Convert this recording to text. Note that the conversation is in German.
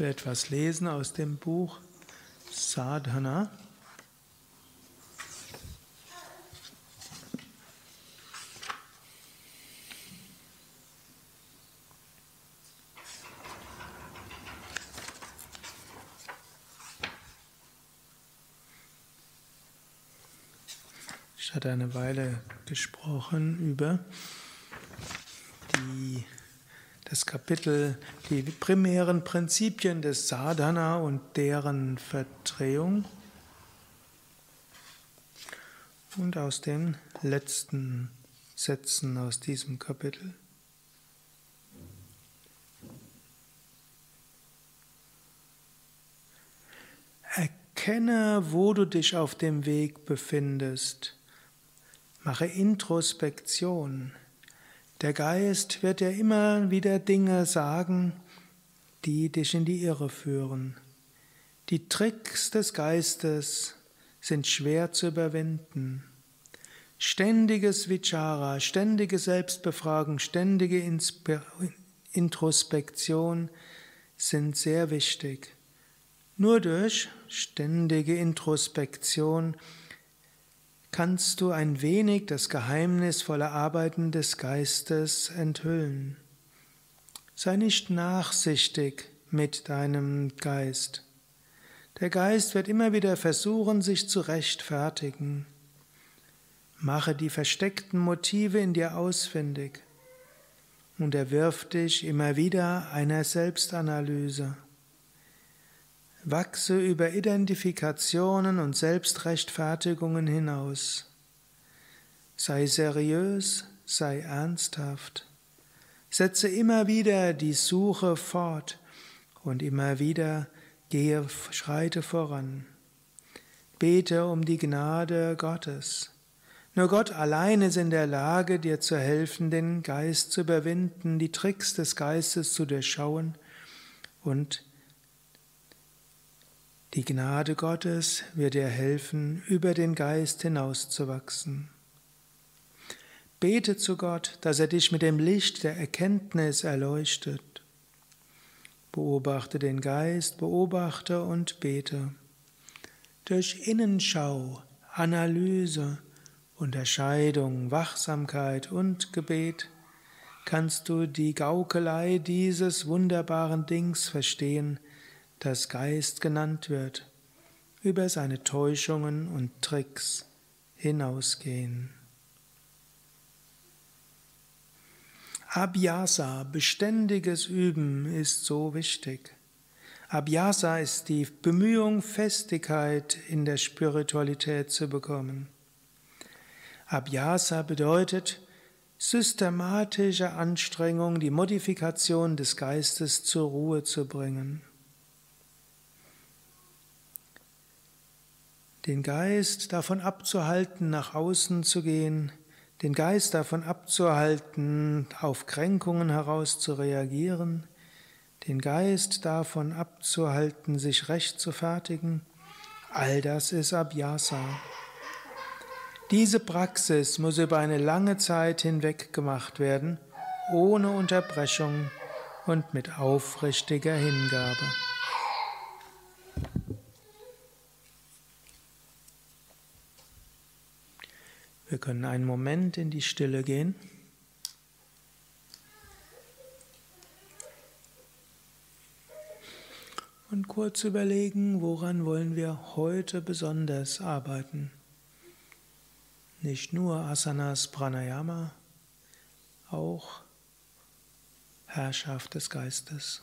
will etwas lesen aus dem Buch Sadhana. Ich hatte eine Weile gesprochen über die das Kapitel die primären Prinzipien des Sadhana und deren Verdrehung. Und aus den letzten Sätzen aus diesem Kapitel. Erkenne, wo du dich auf dem Weg befindest. Mache Introspektion. Der Geist wird dir immer wieder Dinge sagen, die dich in die Irre führen. Die Tricks des Geistes sind schwer zu überwinden. Ständiges Vichara, ständige Selbstbefragung, ständige Introspektion sind sehr wichtig. Nur durch ständige Introspektion kannst du ein wenig das geheimnisvolle Arbeiten des Geistes enthüllen. Sei nicht nachsichtig mit deinem Geist. Der Geist wird immer wieder versuchen, sich zu rechtfertigen. Mache die versteckten Motive in dir ausfindig und er wirft dich immer wieder einer Selbstanalyse. Wachse über Identifikationen und Selbstrechtfertigungen hinaus. Sei seriös, sei ernsthaft. Setze immer wieder die Suche fort und immer wieder gehe, schreite voran. Bete um die Gnade Gottes. Nur Gott allein ist in der Lage, dir zu helfen, den Geist zu überwinden, die Tricks des Geistes zu durchschauen und die Gnade Gottes wird dir helfen, über den Geist hinauszuwachsen. Bete zu Gott, dass er dich mit dem Licht der Erkenntnis erleuchtet. Beobachte den Geist, beobachte und bete. Durch Innenschau, Analyse, Unterscheidung, Wachsamkeit und Gebet kannst du die Gaukelei dieses wunderbaren Dings verstehen, das Geist genannt wird, über seine Täuschungen und Tricks hinausgehen. Abhyasa, beständiges Üben, ist so wichtig. Abhyasa ist die Bemühung, Festigkeit in der Spiritualität zu bekommen. Abhyasa bedeutet systematische Anstrengung, die Modifikation des Geistes zur Ruhe zu bringen. Den Geist davon abzuhalten, nach außen zu gehen, den Geist davon abzuhalten, auf Kränkungen heraus zu reagieren, den Geist davon abzuhalten, sich recht zu fertigen, all das ist Abhyasa. Diese Praxis muss über eine lange Zeit hinweg gemacht werden, ohne Unterbrechung und mit aufrichtiger Hingabe. Wir können einen Moment in die Stille gehen. Und kurz überlegen, woran wollen wir heute besonders arbeiten. Nicht nur Asanas Pranayama, auch Herrschaft des Geistes.